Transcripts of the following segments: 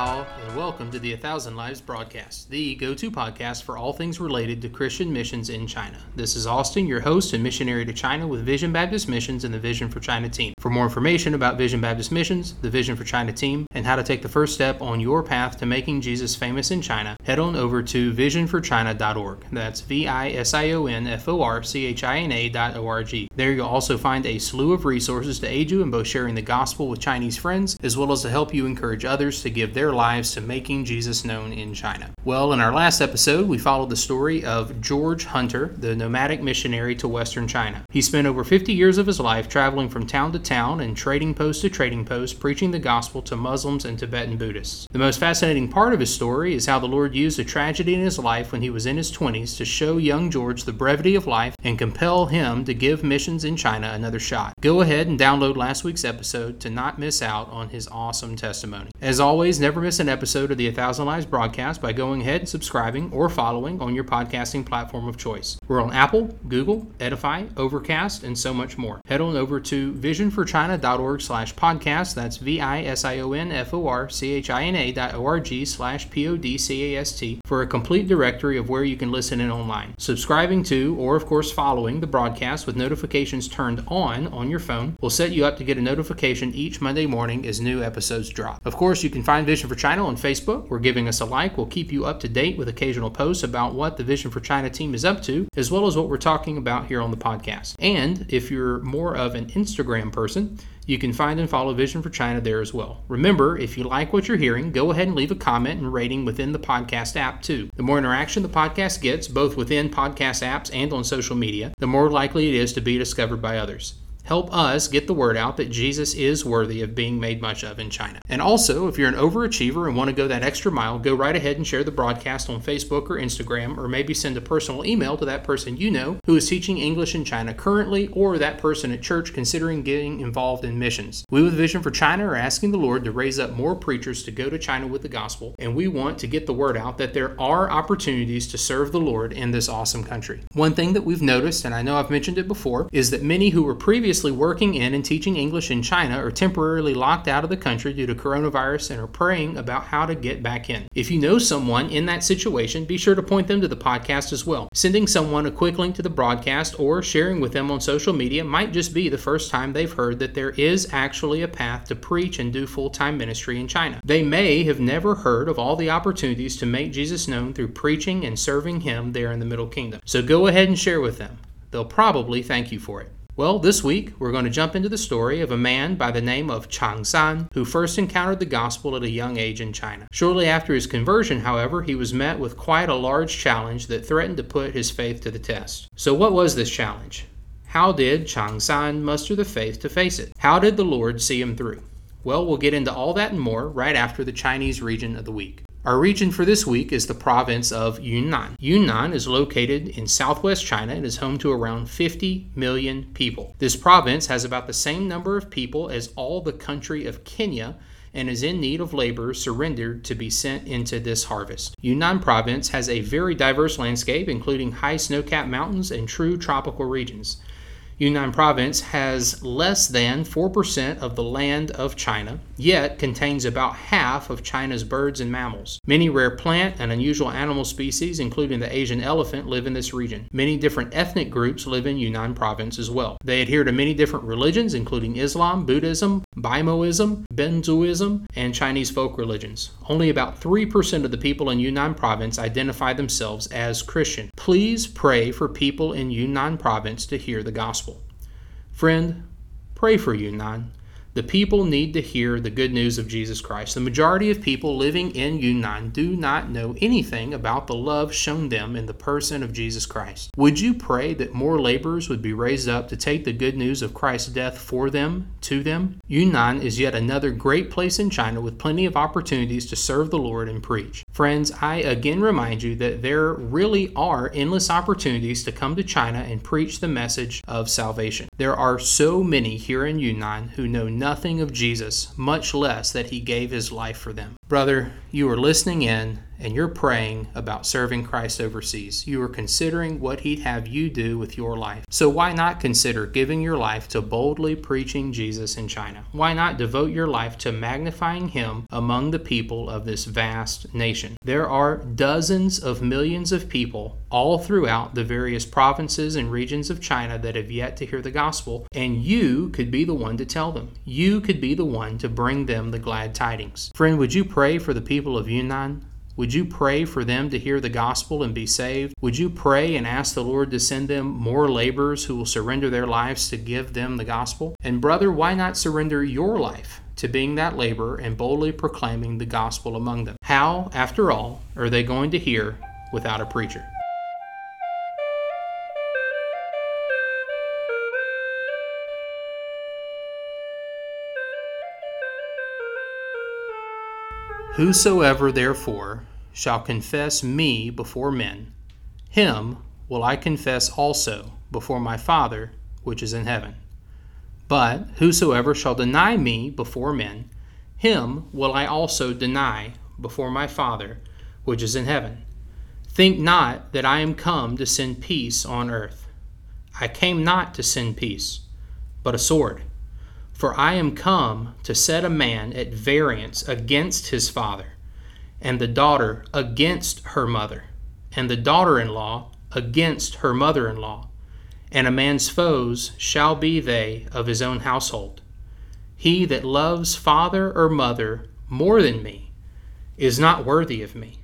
hao, and welcome to the A Thousand Lives broadcast, the go to podcast for all things related to Christian missions in China. This is Austin, your host and missionary to China with Vision Baptist Missions and the Vision for China team. For more information about Vision Baptist Missions, the Vision for China team, how to take the first step on your path to making Jesus famous in China, head on over to visionforchina.org. That's V I S I O N F O R C H I N A.org. There you'll also find a slew of resources to aid you in both sharing the gospel with Chinese friends as well as to help you encourage others to give their lives to making Jesus known in China. Well, in our last episode, we followed the story of George Hunter, the nomadic missionary to Western China. He spent over 50 years of his life traveling from town to town and trading post to trading post, preaching the gospel to Muslims and Tibetan Buddhists. The most fascinating part of his story is how the Lord used a tragedy in his life when he was in his 20s to show young George the brevity of life and compel him to give missions in China another shot. Go ahead and download last week's episode to not miss out on his awesome testimony. As always, never miss an episode of the A Thousand Lives broadcast by going ahead and subscribing or following on your podcasting platform of choice. We're on Apple, Google, Edify, Overcast, and so much more. Head on over to visionforchina.org slash podcast. That's V-I-S-I-O-N-F-O-R-C-H-I-N-A dot O-R-G slash P-O-D-C-A-S-T for a complete directory of where you can listen in online. Subscribing to, or of course following, the broadcast with notifications turned on on your phone will set you up to get a notification each Monday morning as new episodes drop. Of course, you can find Vision for China on Facebook. We're giving us a like. We'll keep you up to date with occasional posts about what the Vision for China team is up to, as well as what we're talking about here on the podcast. And if you're more of an Instagram person, you can find and follow Vision for China there as well. Remember, if you like what you're hearing, go ahead and leave a comment and rating within the podcast app too. The more interaction the podcast gets, both within podcast apps and on social media, the more likely it is to be discovered by others. Help us get the word out that Jesus is worthy of being made much of in China. And also, if you're an overachiever and want to go that extra mile, go right ahead and share the broadcast on Facebook or Instagram, or maybe send a personal email to that person you know who is teaching English in China currently, or that person at church considering getting involved in missions. We with Vision for China are asking the Lord to raise up more preachers to go to China with the gospel, and we want to get the word out that there are opportunities to serve the Lord in this awesome country. One thing that we've noticed, and I know I've mentioned it before, is that many who were previously working in and teaching English in China are temporarily locked out of the country due to coronavirus and are praying about how to get back in. If you know someone in that situation, be sure to point them to the podcast as well. Sending someone a quick link to the broadcast or sharing with them on social media might just be the first time they've heard that there is actually a path to preach and do full time ministry in China. They may have never heard of all the opportunities to make Jesus known through preaching and serving Him there in the Middle Kingdom. So go ahead and share with them. They'll probably thank you for it. Well, this week we're going to jump into the story of a man by the name of Chang San who first encountered the gospel at a young age in China. Shortly after his conversion, however, he was met with quite a large challenge that threatened to put his faith to the test. So, what was this challenge? How did Chang San muster the faith to face it? How did the Lord see him through? Well, we'll get into all that and more right after the Chinese region of the week. Our region for this week is the province of Yunnan. Yunnan is located in southwest China and is home to around 50 million people. This province has about the same number of people as all the country of Kenya and is in need of laborers surrendered to be sent into this harvest. Yunnan province has a very diverse landscape, including high snow capped mountains and true tropical regions. Yunnan province has less than 4% of the land of China, yet contains about half of China's birds and mammals. Many rare plant and unusual animal species, including the Asian elephant, live in this region. Many different ethnic groups live in Yunnan province as well. They adhere to many different religions, including Islam, Buddhism, Bimoism, Benzhuism, and Chinese folk religions. Only about 3% of the people in Yunnan province identify themselves as Christian. Please pray for people in Yunnan province to hear the gospel. Friend, pray for Yunnan. The people need to hear the good news of Jesus Christ. The majority of people living in Yunnan do not know anything about the love shown them in the person of Jesus Christ. Would you pray that more laborers would be raised up to take the good news of Christ's death for them, to them? Yunnan is yet another great place in China with plenty of opportunities to serve the Lord and preach. Friends, I again remind you that there really are endless opportunities to come to China and preach the message of salvation. There are so many here in Yunnan who know nothing of Jesus, much less that he gave his life for them. Brother, you are listening in, and you're praying about serving Christ overseas. You are considering what He'd have you do with your life. So why not consider giving your life to boldly preaching Jesus in China? Why not devote your life to magnifying Him among the people of this vast nation? There are dozens of millions of people all throughout the various provinces and regions of China that have yet to hear the gospel, and you could be the one to tell them. You could be the one to bring them the glad tidings. Friend, would you pray for the people of Yunnan? Would you pray for them to hear the gospel and be saved? Would you pray and ask the Lord to send them more laborers who will surrender their lives to give them the gospel? And, brother, why not surrender your life to being that laborer and boldly proclaiming the gospel among them? How, after all, are they going to hear without a preacher? Whosoever therefore shall confess me before men, him will I confess also before my Father which is in heaven. But whosoever shall deny me before men, him will I also deny before my Father which is in heaven. Think not that I am come to send peace on earth. I came not to send peace, but a sword. For I am come to set a man at variance against his father and the daughter against her mother, and the daughter in law against her mother in law. And a man's foes shall be they of his own household. He that loves father or mother more than me is not worthy of me,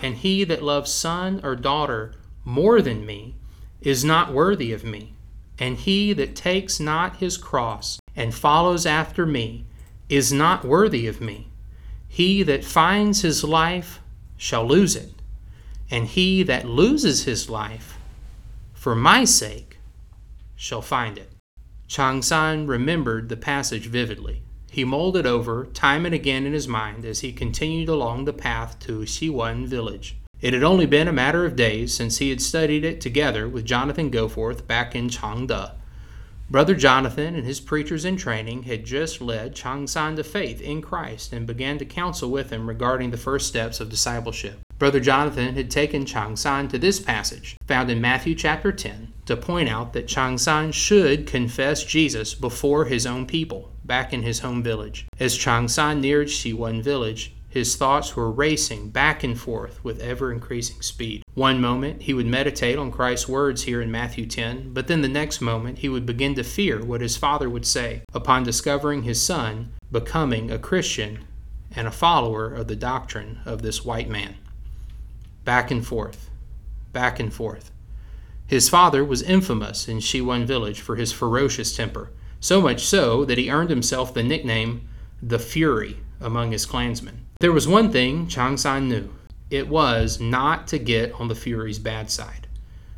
and he that loves son or daughter more than me is not worthy of me, and he that takes not his cross and follows after me is not worthy of me. He that finds his life shall lose it, and he that loses his life for my sake shall find it. Chang San remembered the passage vividly. He mulled it over time and again in his mind as he continued along the path to Xiwan village. It had only been a matter of days since he had studied it together with Jonathan Goforth back in Changde. Brother Jonathan and his preachers in training had just led Chang San to faith in Christ and began to counsel with him regarding the first steps of discipleship. Brother Jonathan had taken Chang San to this passage, found in Matthew chapter 10, to point out that Chang San should confess Jesus before his own people, back in his home village. As Chang San neared Xiwan village, his thoughts were racing back and forth with ever increasing speed. One moment he would meditate on Christ's words here in Matthew 10, but then the next moment he would begin to fear what his father would say upon discovering his son becoming a Christian and a follower of the doctrine of this white man. Back and forth, back and forth. His father was infamous in Xiwan village for his ferocious temper, so much so that he earned himself the nickname the Fury among his clansmen. There was one thing Chang San knew it was not to get on the Fury's bad side.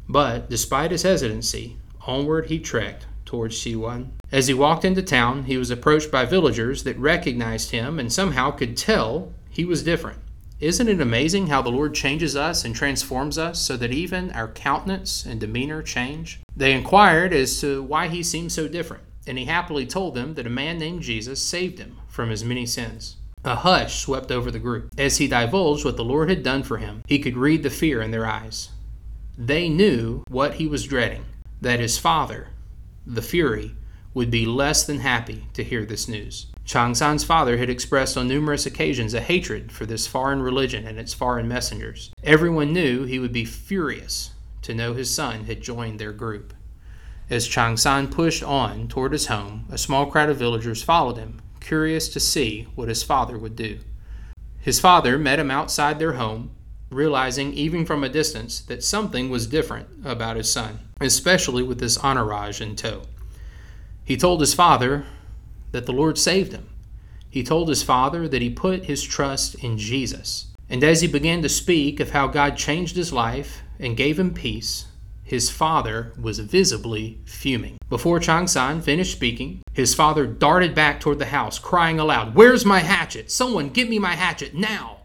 But despite his hesitancy, onward he trekked towards Xiwan. As he walked into town, he was approached by villagers that recognized him and somehow could tell he was different. Isn't it amazing how the Lord changes us and transforms us so that even our countenance and demeanor change? They inquired as to why he seemed so different, and he happily told them that a man named Jesus saved him from his many sins. A hush swept over the group. As he divulged what the Lord had done for him, he could read the fear in their eyes. They knew what he was dreading that his father, the Fury, would be less than happy to hear this news. Chang San's father had expressed on numerous occasions a hatred for this foreign religion and its foreign messengers. Everyone knew he would be furious to know his son had joined their group. As Chang San pushed on toward his home, a small crowd of villagers followed him, curious to see what his father would do. His father met him outside their home, realizing even from a distance that something was different about his son, especially with this entourage in tow. He told his father that the Lord saved him. He told his father that he put his trust in Jesus. And as he began to speak of how God changed his life and gave him peace, his father was visibly fuming. Before Chang San finished speaking, his father darted back toward the house, crying aloud, Where's my hatchet? Someone give me my hatchet now!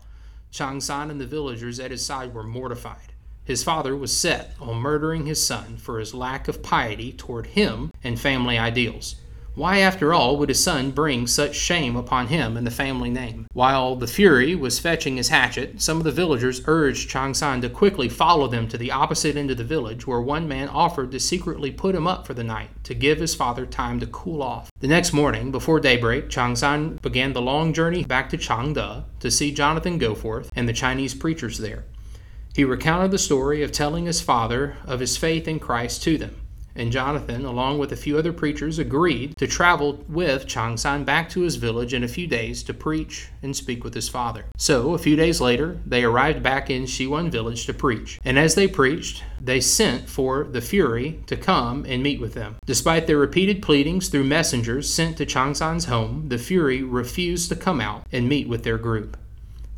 Chang San and the villagers at his side were mortified. His father was set on murdering his son for his lack of piety toward him and family ideals. Why, after all, would his son bring such shame upon him and the family name? While the Fury was fetching his hatchet, some of the villagers urged Chang San to quickly follow them to the opposite end of the village, where one man offered to secretly put him up for the night to give his father time to cool off. The next morning, before daybreak, Chang San began the long journey back to Changde to see Jonathan Goforth and the Chinese preachers there. He recounted the story of telling his father of his faith in Christ to them and Jonathan, along with a few other preachers, agreed to travel with Changsan back to his village in a few days to preach and speak with his father. So, a few days later, they arrived back in Shiwan village to preach. And as they preached, they sent for the Fury to come and meet with them. Despite their repeated pleadings through messengers sent to Changsan's home, the Fury refused to come out and meet with their group.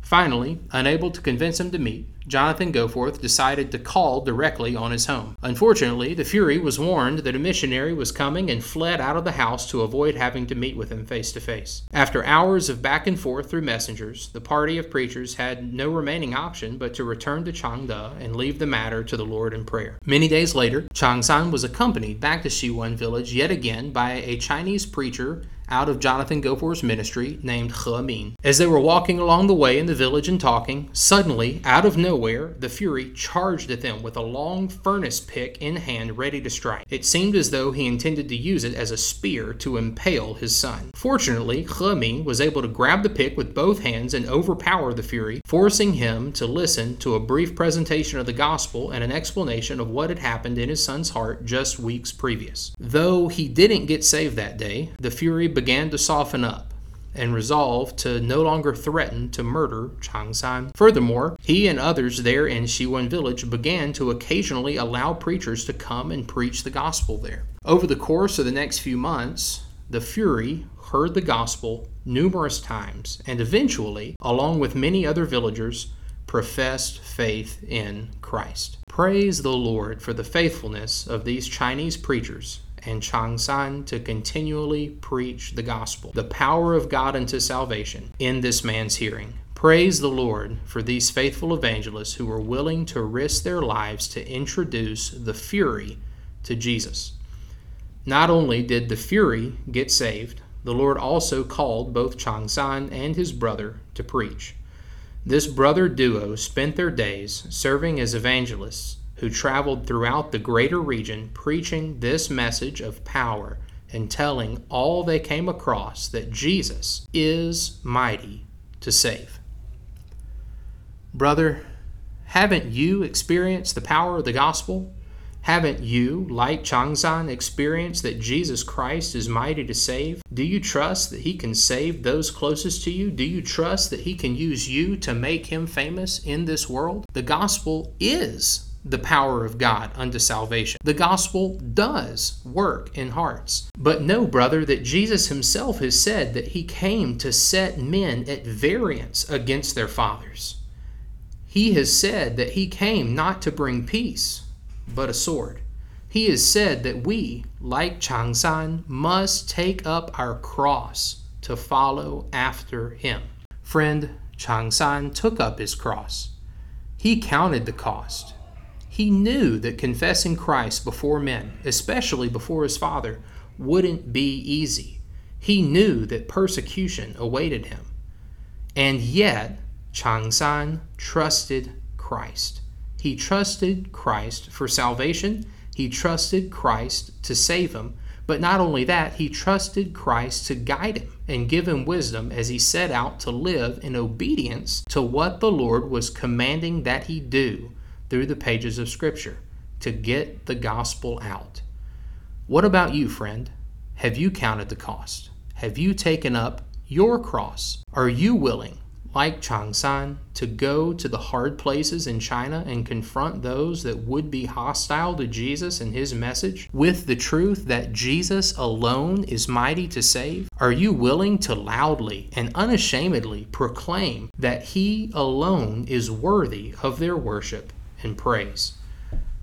Finally, unable to convince him to meet, Jonathan Goforth decided to call directly on his home. Unfortunately, the Fury was warned that a missionary was coming and fled out of the house to avoid having to meet with him face to face. After hours of back and forth through messengers, the party of preachers had no remaining option but to return to Changde and leave the matter to the Lord in prayer. Many days later, Changsan was accompanied back to Shiwan village yet again by a Chinese preacher out of Jonathan Goforth's ministry named He. As they were walking along the way in the village and talking, suddenly, out of nowhere, the Fury charged at them with a long furnace pick in hand ready to strike. It seemed as though he intended to use it as a spear to impale his son. Fortunately, He was able to grab the pick with both hands and overpower the Fury, forcing him to listen to a brief presentation of the gospel and an explanation of what had happened in his son's heart just weeks previous. Though he didn't get saved that day, the Fury began to soften up and resolved to no longer threaten to murder Chang San. Furthermore, he and others there in Shiwan village began to occasionally allow preachers to come and preach the gospel there. Over the course of the next few months, the Fury heard the gospel numerous times and eventually, along with many other villagers, professed faith in Christ. Praise the Lord for the faithfulness of these Chinese preachers and Changsan to continually preach the gospel, the power of God unto salvation, in this man's hearing. Praise the Lord for these faithful evangelists who were willing to risk their lives to introduce the fury to Jesus. Not only did the fury get saved, the Lord also called both Changsan and his brother to preach. This brother duo spent their days serving as evangelists who traveled throughout the greater region preaching this message of power and telling all they came across that Jesus is mighty to save. Brother, haven't you experienced the power of the gospel? Haven't you, like Changsan, experienced that Jesus Christ is mighty to save? Do you trust that He can save those closest to you? Do you trust that He can use you to make Him famous in this world? The gospel is the power of God unto salvation. The gospel does work in hearts. But know, brother, that Jesus himself has said that he came to set men at variance against their fathers. He has said that he came not to bring peace, but a sword. He has said that we, like Changsan, must take up our cross to follow after him. Friend, Changsan took up his cross. He counted the cost. He knew that confessing Christ before men, especially before his Father, wouldn't be easy. He knew that persecution awaited him. And yet, Changsan trusted Christ. He trusted Christ for salvation. He trusted Christ to save him. But not only that, he trusted Christ to guide him and give him wisdom as he set out to live in obedience to what the Lord was commanding that he do through the pages of Scripture to get the gospel out. What about you, friend? Have you counted the cost? Have you taken up your cross? Are you willing, like Changsan, to go to the hard places in China and confront those that would be hostile to Jesus and his message with the truth that Jesus alone is mighty to save? Are you willing to loudly and unashamedly proclaim that he alone is worthy of their worship and praise.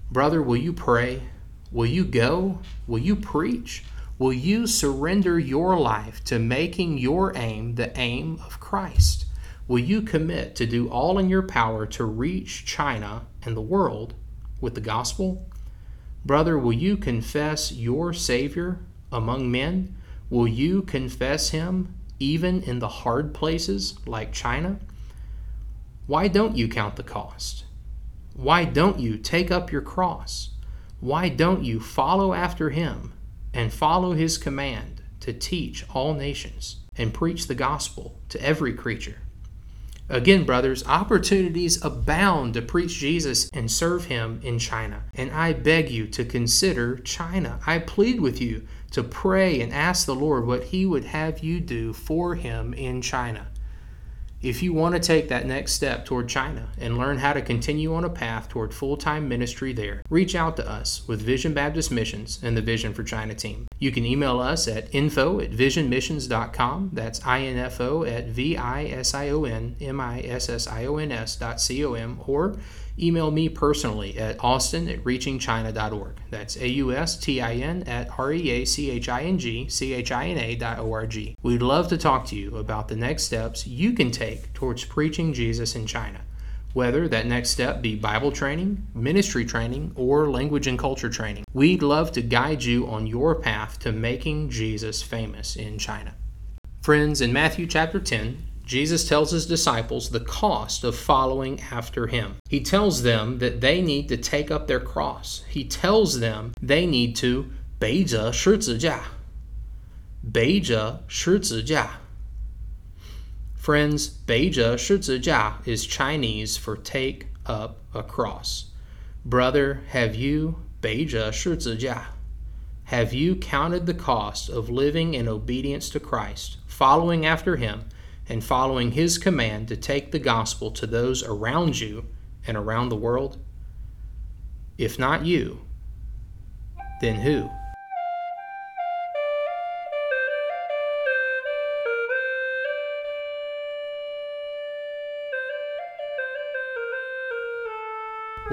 Brother, will you pray? Will you go? Will you preach? Will you surrender your life to making your aim the aim of Christ? Will you commit to do all in your power to reach China and the world with the gospel? Brother, will you confess your Savior among men? Will you confess him even in the hard places like China? Why don't you count the cost? Why don't you take up your cross? Why don't you follow after him and follow his command to teach all nations and preach the gospel to every creature? Again, brothers, opportunities abound to preach Jesus and serve him in China. And I beg you to consider China. I plead with you to pray and ask the Lord what he would have you do for him in China. If you want to take that next step toward China and learn how to continue on a path toward full time ministry there, reach out to us with Vision Baptist Missions and the Vision for China team. You can email us at info at visionmissions.com. That's info at v i s i o n m i s s i o n s dot c o m or email me personally at austin at reachingchina.org. That's A U S T I N at R E A C H I N G C H I N A dot O R G. We'd love to talk to you about the next steps you can take towards preaching Jesus in China Whether that next step be Bible training, ministry training, or language and culture training, we'd love to guide you on your path to making Jesus famous in China. Friends, in Matthew chapter 10, Jesus tells his disciples the cost of following after him. He tells them that they need to take up their cross. He tells them they need to 背着十字架,背着十字架. Friends, 背着十字架 is Chinese for take up a cross. Brother, have you 背着十字架? Have you counted the cost of living in obedience to Christ, following after him, and following his command to take the gospel to those around you and around the world? If not you, then who?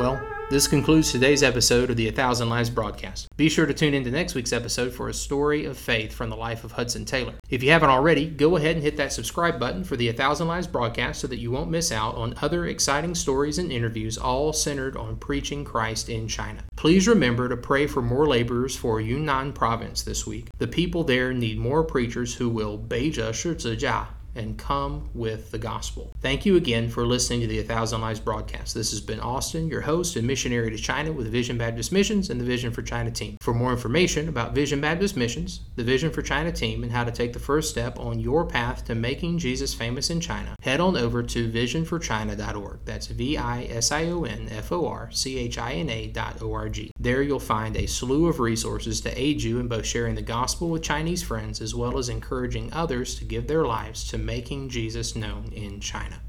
Well, this concludes today's episode of the A Thousand Lives broadcast. Be sure to tune into next week's episode for a story of faith from the life of Hudson Taylor. If you haven't already, go ahead and hit that subscribe button for the A Thousand Lives broadcast so that you won't miss out on other exciting stories and interviews, all centered on preaching Christ in China. Please remember to pray for more laborers for Yunnan province this week. The people there need more preachers who will Beijia jia and come with the gospel. Thank you again for listening to the A Thousand Lives broadcast. This has been Austin, your host and missionary to China with Vision Baptist Missions and the Vision for China team. For more information about Vision Baptist Missions, the Vision for China team, and how to take the first step on your path to making Jesus famous in China, head on over to visionforchina.org. That's V I S I O N F O R C H I N A dot O R G. There you'll find a slew of resources to aid you in both sharing the gospel with Chinese friends as well as encouraging others to give their lives to making Jesus known in China.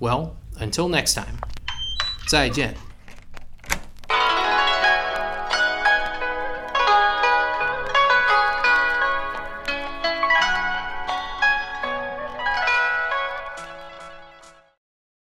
Well, until next time, 再见。